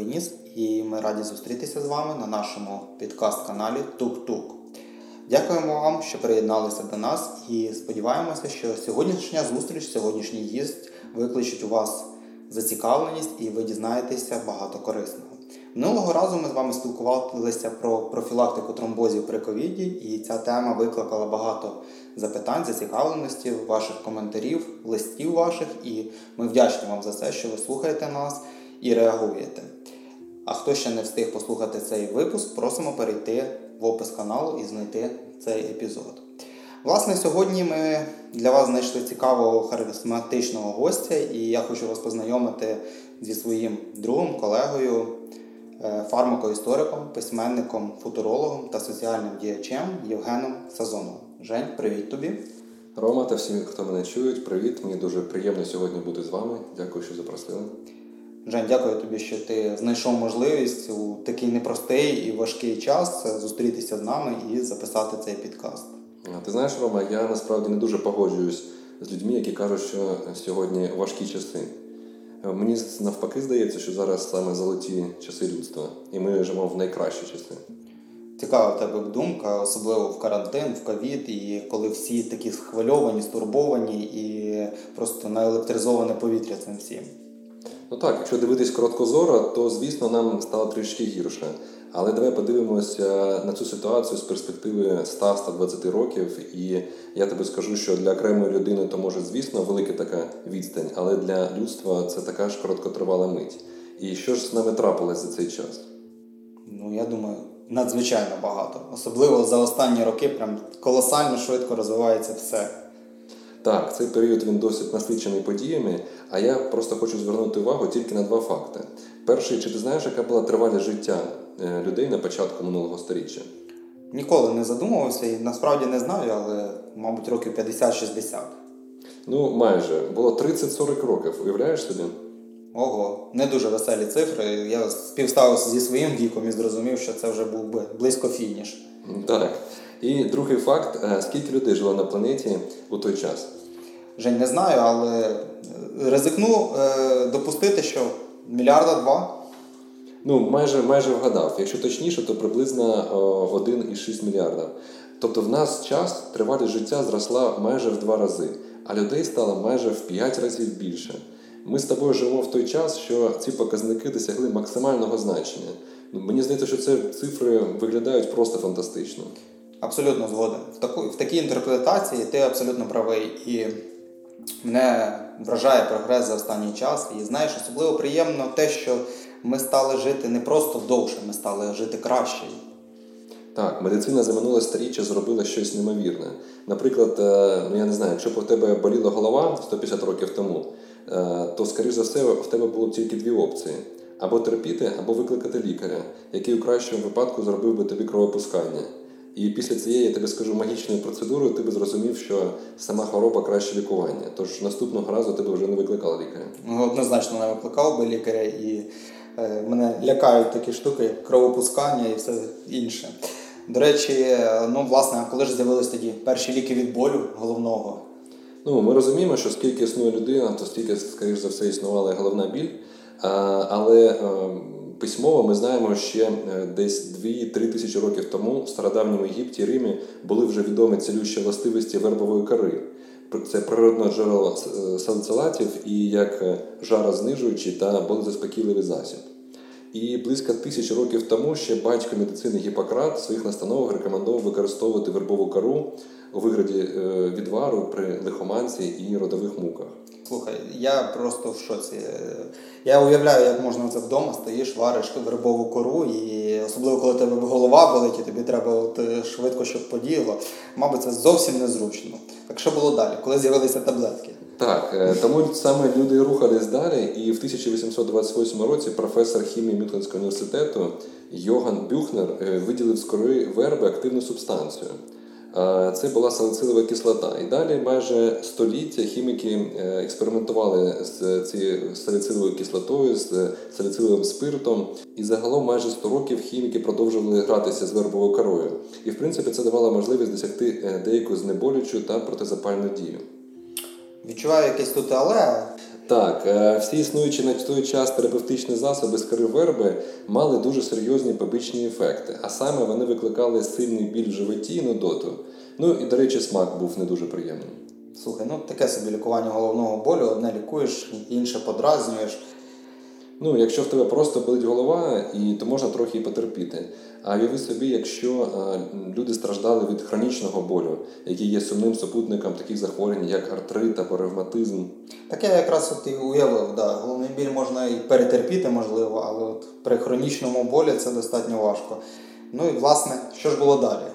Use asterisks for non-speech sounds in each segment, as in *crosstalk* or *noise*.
Перебийніс, і ми раді зустрітися з вами на нашому підкаст-каналі Тук-Тук. Дякуємо вам, що приєдналися до нас, і сподіваємося, що сьогоднішня зустріч, сьогоднішній їзд викличуть у вас зацікавленість і ви дізнаєтеся багато корисного. Минулого разу ми з вами спілкувалися про профілактику тромбозів при ковіді, і ця тема викликала багато запитань, зацікавленості, ваших коментарів, листів ваших, і ми вдячні вам за це, що ви слухаєте нас і реагуєте. А хто ще не встиг послухати цей випуск, просимо перейти в опис каналу і знайти цей епізод. Власне, сьогодні ми для вас знайшли цікавого харизматичного гостя, і я хочу вас познайомити зі своїм другом, колегою, е, фармакоісториком, письменником, футурологом та соціальним діячем Євгеном Сазоновим. Жень, привіт тобі. Рома та всі, хто мене чують, привіт. Мені дуже приємно сьогодні бути з вами. Дякую, що запросили. Жень, дякую тобі, що ти знайшов можливість у такий непростий і важкий час зустрітися з нами і записати цей підкаст. Ти знаєш, Рома, я насправді не дуже погоджуюсь з людьми, які кажуть, що сьогодні важкі часи. Мені навпаки здається, що зараз саме золоті часи людства, і ми живемо в найкращі часи. Цікава в тебе думка, особливо в карантин, в ковід, і коли всі такі схвильовані, стурбовані і просто наелектризоване повітря цим всім. Ну так, якщо дивитись короткозоро, то звісно нам стало трішки гірше. Але давай подивимося на цю ситуацію з перспективи 100-120 років. І я тобі скажу, що для окремої людини то може, звісно, велика така відстань, але для людства це така ж короткотривала мить. І що ж з нами трапилось за цей час? Ну я думаю, надзвичайно багато. Особливо за останні роки прям колосально швидко розвивається все. Так, цей період він досить насичений подіями, а я просто хочу звернути увагу тільки на два факти. Перший, чи ти знаєш, яка була тривалість життя е, людей на початку минулого століття? Ніколи не задумувався і насправді не знаю, але, мабуть, років 50-60. Ну, майже. Було 30-40 років, уявляєш собі? Ого, не дуже веселі цифри. Я співставився зі своїм віком і зрозумів, що це вже був би близько фініш. Так. І другий факт: е, скільки людей жило на планеті у той час? Жень, не знаю, але ризикну е, допустити, що мільярда два. Ну, майже майже вгадав. Якщо точніше, то приблизно 1,6 мільярда. Тобто в нас час тривалість життя зросла майже в два рази, а людей стало майже в 5 разів більше. Ми з тобою живемо в той час, що ці показники досягли максимального значення. Ну, Мені здається, що ці цифри виглядають просто фантастично. Абсолютно згоден. В таку, в такій інтерпретації ти абсолютно правий. І мене вражає прогрес за останній час. І знаєш, особливо приємно те, що ми стали жити не просто довше, ми стали жити краще. Так, медицина за минуле сторіччя зробила щось неймовірне. Наприклад, ну я не знаю, якщо б у тебе боліла голова 150 років тому, то, скоріш за все, в тебе було б тільки дві опції: або терпіти, або викликати лікаря, який у кращому випадку зробив би тобі кровопускання. І після цієї, я тобі скажу, магічної процедури ти би зрозумів, що сама хвороба краще лікування. Тож наступного разу тебе вже не викликали лікаря. Ну, однозначно не викликав би лікаря, і е, мене лякають такі штуки, як кровопускання і все інше. До речі, ну власне, коли ж з'явились тоді перші ліки від болю головного? Ну, ми розуміємо, що скільки існує людина, то стільки, скоріш за все, існувала головна біль. А, але письмово ми знаємо, ще десь 2-3 тисячі років тому в стародавньому Єгипті і Римі були вже відомі цілющі властивості вербової кори. Це природне джерело салицилатів і як жарознижуючий та болезаспокійливий засіб. І близько тисячі років тому ще батько медицини Гіппократ в своїх настановах рекомендував використовувати вербову кору у вигляді відвару при лихоманці і родових муках. Слухай, я просто в шоці. Я уявляю, як можна це вдома стоїш, вариш вербову кору, і особливо коли тебе голова болить, тобі треба от швидко, щоб подіяло. Мабуть, це зовсім незручно. Так що було далі, коли з'явилися таблетки? Так, тому саме люди рухались далі, і в 1828 році професор хімії Мюнхенського університету Йоган Бюхнер виділив з кори верби активну субстанцію. Це була салицилова кислота. І далі майже століття хіміки експериментували з цією салициловою кислотою, з салициловим спиртом. І загалом майже 100 років хіміки продовжували гратися з вербовою корою. І в принципі це давало можливість досягти деяку знеболючу та протизапальну дію. Відчуваю якесь тут але. Так, е, всі існуючі на той час терапевтичні засоби з кори верби мали дуже серйозні побічні ефекти, а саме вони викликали сильний біль в животі і нудоту. Ну і, до речі, смак був не дуже приємним. Слухай, ну таке собі лікування головного болю, одне лікуєш, інше подразнюєш. Ну, якщо в тебе просто болить голова, і то можна трохи і потерпіти. А уяви собі, якщо е, люди страждали від хронічного болю, який є сумним супутником таких захворювань, як артрит або ревматизм. Так я якраз от і уявив, да, головний біль можна і перетерпіти, можливо, але от при хронічному болі це достатньо важко. Ну і власне, що ж було далі?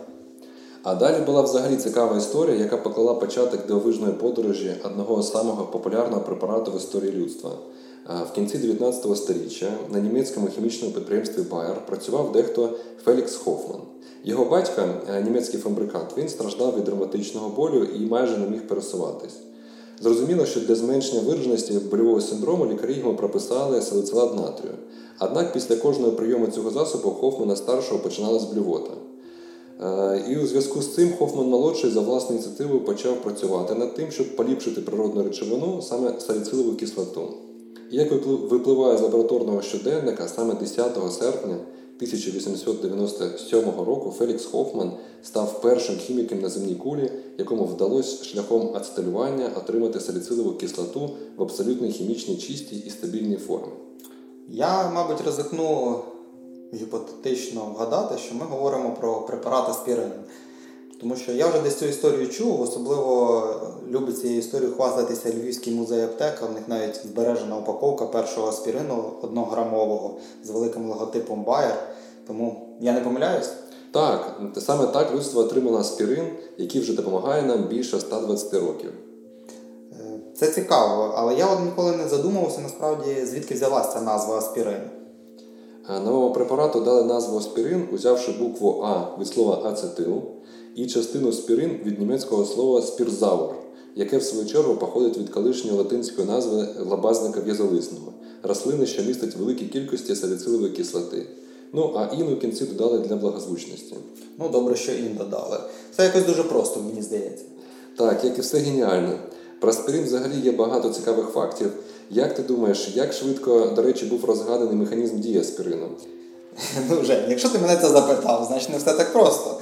А далі була взагалі цікава історія, яка поклала початок дивовижної подорожі одного з самого популярного препарату в історії людства. Е, В кінці 19 століття на німецькому хімічному підприємстві Bayer працював дехто Фелікс Хофман. Його батько, е, німецький фабрикант, він страждав від ревматичного болю і майже не міг пересуватись. Зрозуміло, що для зменшення вираженості больового синдрому лікарі йому прописали салицилат натрію. Однак після кожного прийому цього засобу Хофмана старшого починалась блювота. Е, І у зв'язку з цим Хофман молодший за власною ініціативою почав працювати над тим, щоб поліпшити природну речовину, саме саліцилову кислоту. І як випливає з лабораторного щоденника, саме 10 серпня 1897 року Фелікс Хофман став першим хіміком на земній кулі, якому вдалося шляхом ацетилювання отримати саліцилову кислоту в абсолютно хімічній чистій і стабільній формі. Я, мабуть, ризикну гіпотетично вгадати, що ми говоримо про препарат аспірин. Тому що я вже десь цю історію чув, особливо любить цією історією хвастатися Львівський музей аптека. В них навіть збережена упаковка першого аспірину однограмового з великим логотипом Bayer. Тому я не помиляюсь. Так, саме так людство отримало аспірин, який вже допомагає нам більше 120 років. Е, Це цікаво, але я от ніколи не задумувався насправді, звідки взялася ця назва аспірин. А Новому препарату дали назву аспірин, узявши букву А від слова ацетил і частину спірин від німецького слова спірзаур, яке в свою чергу походить від колишньої латинської назви лабазника в'язолисного рослини, що містить великі кількості саліцилової кислоти. Ну а ін у кінці додали для благозвучності. Ну, добре, що ін додали. Це якось дуже просто, мені здається. Так, як і все геніально. Про аспірин взагалі є багато цікавих фактів. Як ти думаєш, як швидко, до речі, був розгаданий механізм дії аспірину? *laughs* Ну, Жень, якщо ти мене це запитав, значить не все так просто.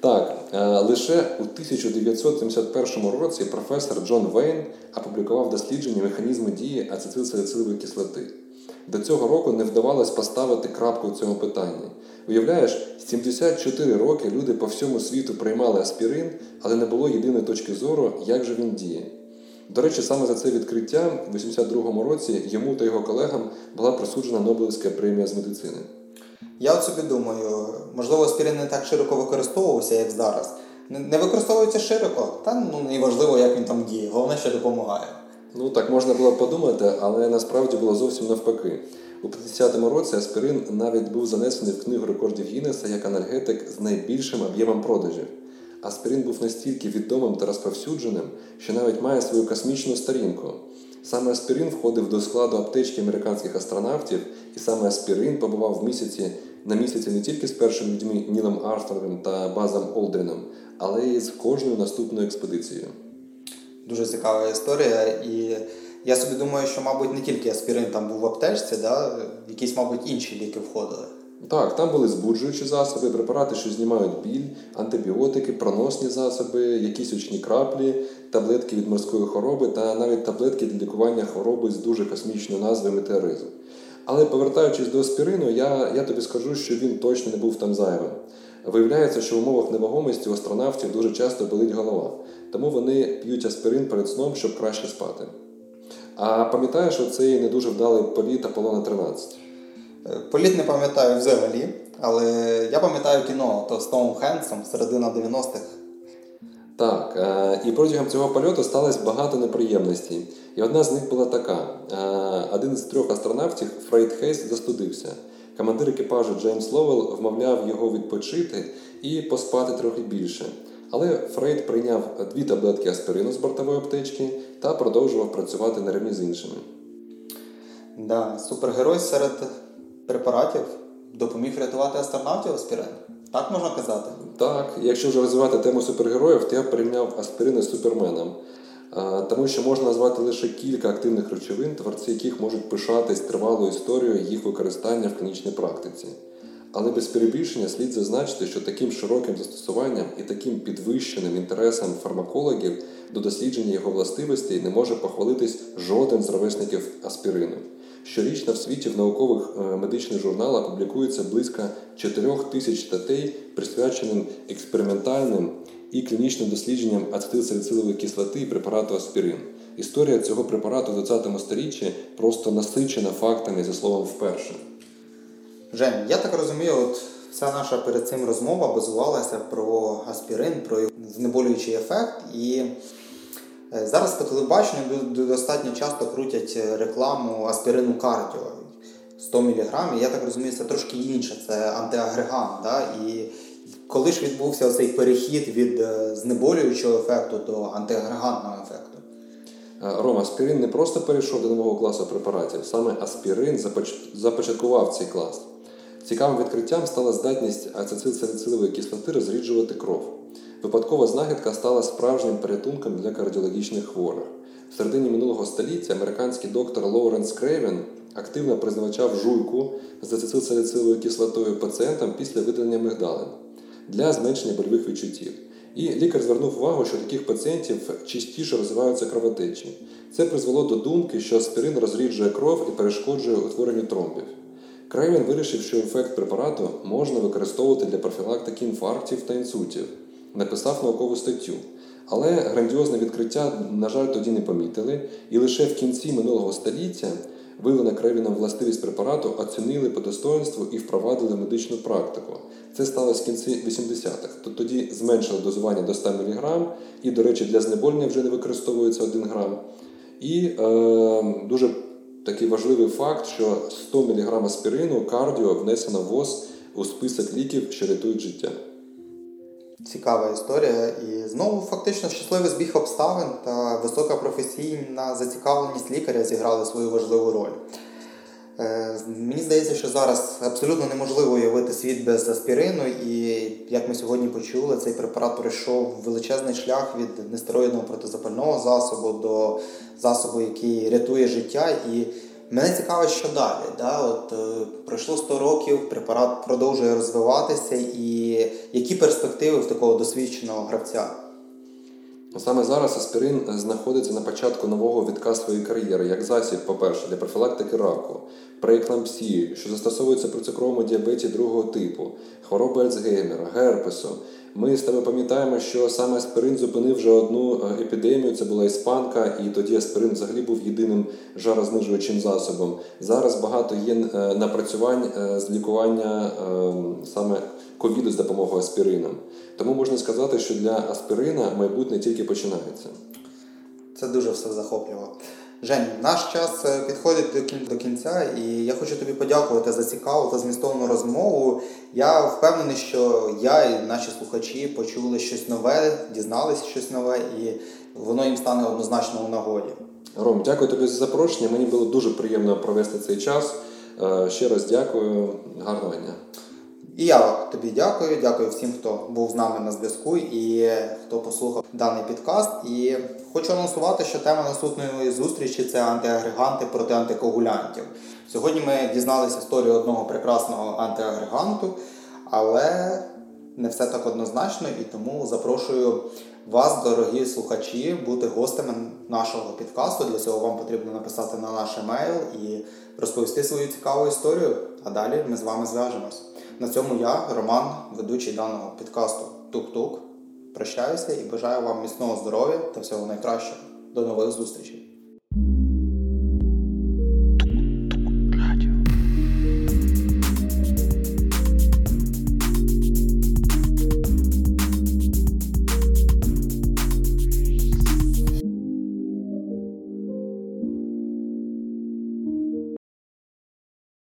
Так, е, лише у 1971 році професор Джон Вейн опублікував дослідження механізму дії ацетилсаліцилової кислоти. До цього року не вдавалось поставити крапку в цьому питанні. Уявляєш, 74 роки люди по всьому світу приймали аспірин, але не було єдиної точки зору, як же він діє. До речі, саме за це відкриття в 82-му році йому та його колегам була присуджена Нобелівська премія з медицини. Я от собі думаю, можливо, аспірин не так широко використовувався, як зараз. Не- використовується широко, та ну не важливо, як він там діє. Головне, що допомагає. Ну так можна було подумати, але насправді було зовсім навпаки. У 50-му році аспірин навіть був занесений в книгу рекордів Гіннеса як анальгетик з найбільшим об'ємом продажів. Аспірин був настільки відомим та розповсюдженим, що навіть має свою космічну сторінку. Саме аспірин входив до складу аптечки американських астронавтів, і саме аспірин побував в місяці на місяці не тільки з першими людьми Нілом Армстронгом та Базом Олдрином, але й з кожною наступною експедицією. Дуже цікава історія. І я собі думаю, що, мабуть, не тільки аспірин там був в аптечці, да? якісь, мабуть, інші ліки входили. Так, там були збуджуючі засоби, препарати, що знімають біль, антибіотики, проносні засоби, якісь очні краплі, таблетки від морської хвороби та навіть таблетки для лікування хвороби з дуже космічною назвою метеоризм. Але повертаючись до аспірину, я, я тобі скажу, що він точно не був там зайвим. Виявляється, що в умовах невагомості у астронавтів дуже часто болить голова, тому вони п'ють аспірин перед сном, щоб краще спати. А пам'ятаєш оцей не дуже вдалий політ Аполлона 13? Політ не пам'ятаю взагалі, але я пам'ятаю кіно то з Томом Хенсом середина 90-х. Так, е, і протягом цього польоту сталося багато неприємностей. І одна з них була така: Е, один з трьох астронавтів, Фрейд Хейс, застудився. Командир екіпажу Джеймс Ловел вмовляв його відпочити і поспати трохи більше. Але Фрейд прийняв дві таблетки аспірину з бортової аптечки та продовжував працювати на рівні з іншими. Да, супергерой серед препаратів допоміг врятувати астронавтів аспірин. Так можна казати? Так, якщо вже розвивати тему супергероїв, то я порівняв аспірин із суперменом. тому що можна назвати лише кілька активних речовин, творці яких можуть пишатись тривалою історією їх використання в клінічній практиці. Але без перебільшення слід зазначити, що таким широким застосуванням і таким підвищеним інтересом фармакологів до дослідження його властивостей не може похвалитись жоден з ровесників аспірину. Щорічно в світі в наукових е, медичних журналах публікується близько 4 тисяч статей, присвяченим експериментальним і клінічним дослідженням ацетилсаліцилової кислоти і препарату аспірин. Історія цього препарату в 20 сторіччі просто насичена фактами за словом вперше. Жень, я так розумію, от вся наша перед цим розмова базувалася про аспірин, про його знеболюючий ефект. І зараз по телебаченню достатньо часто крутять рекламу аспірину кардіо 100 мг. Я так розумію, це трошки інше, це антиагрегант. Да? І коли ж відбувся цей перехід від е, знеболюючого ефекту до антиагрегантного ефекту? Е, Рома, аспірин не просто перейшов до нового класу препаратів, саме аспірин започаткував цей клас. Цікавим відкриттям стала здатність ацетилсаліцилової кислоти розріджувати кров. Випадкова знахідка стала справжнім порятунком для кардіологічних хворих. В середині минулого століття американський доктор Лоуренс Крейвен активно призначав жуйку з ацетилсаліциловою кислотою пацієнтам після видалення мигдалин для зменшення больових відчуттів. І лікар звернув увагу, що таких пацієнтів частіше розвиваються кровотечі. Це призвело до думки, що аспірин розріджує кров і перешкоджує утворенню тромбів. Крейвен вирішив, що ефект препарату можна використовувати для профілактики інфарктів та інсультів. Написав наукову статтю. Але грандіозне відкриття, на жаль, тоді не помітили, і лише в кінці минулого століття виявлена Крейвіном властивість препарату оцінили по достоинству і впровадили медичну практику. Це сталося в кінці 80-х. Тобто Тоді зменшили дозування до 100 мг, і, до речі, для знеболення вже не використовується 1 грам. І е, дуже такий важливий факт, що 100 мг аспірину кардіо внесено в ВОЗ у список ліків, що рятують життя. Цікава історія. І знову фактично щасливий збіг обставин та висока професійна зацікавленість лікаря зіграли свою важливу роль. Е, мені здається, що зараз абсолютно неможливо уявити світ без аспірину, і як ми сьогодні почули, цей препарат пройшов величезний шлях від нестероїдного протизапального засобу до засобу, який рятує життя. І мене цікаво, що далі. Да? От, е, Пройшло 100 років, препарат продовжує розвиватися, і які перспективи в такого досвідченого гравця? Саме зараз аспірин знаходиться на початку нового вітка своєї кар'єри, як засіб, по-перше, для профілактики раку, прееклампсії, що застосовується при цукровому діабеті другого типу, хвороби Альцгеймера, герпесу. Ми з тебе пам'ятаємо, що саме аспирин зупинив вже одну е, епідемію, це була іспанка, і тоді аспирин взагалі був єдиним жарознижуючим засобом. Зараз багато є е, напрацювань е, з лікування ем, саме ковіду з допомогою аспірина. Тому можна сказати, що для аспирина майбутнє тільки починається. Це дуже все захопливо. Жень, наш час е, підходить до кінця, і я хочу тобі подякувати за цікаву та змістовну розмову. Я впевнений, що я і наші слухачі почули щось нове, дізналися щось нове, і воно їм стане однозначно у нагоді. Ром, дякую тобі за запрошення. Мені було дуже приємно провести цей час. Е, ще раз дякую, гарного дня. І я тобі дякую. Дякую всім, хто був з нами на зв'язку і хто послухав даний підкаст. І хочу анонсувати, що тема наступної зустрічі це антиагреганти проти антикоагулянтів. Сьогодні ми дізналися історію одного прекрасного антиагреганту, але не все так однозначно, і тому запрошую вас, дорогі слухачі, бути гостями нашого підкасту. Для цього вам потрібно написати на наш емейл і розповісти свою цікаву історію. А далі ми з вами зв'яжемось. На цьому я, Роман, ведучий даного підкасту Тук-Тук. Прощаюся і бажаю вам міцного здоров'я та всього найкращого. До нових зустрічей!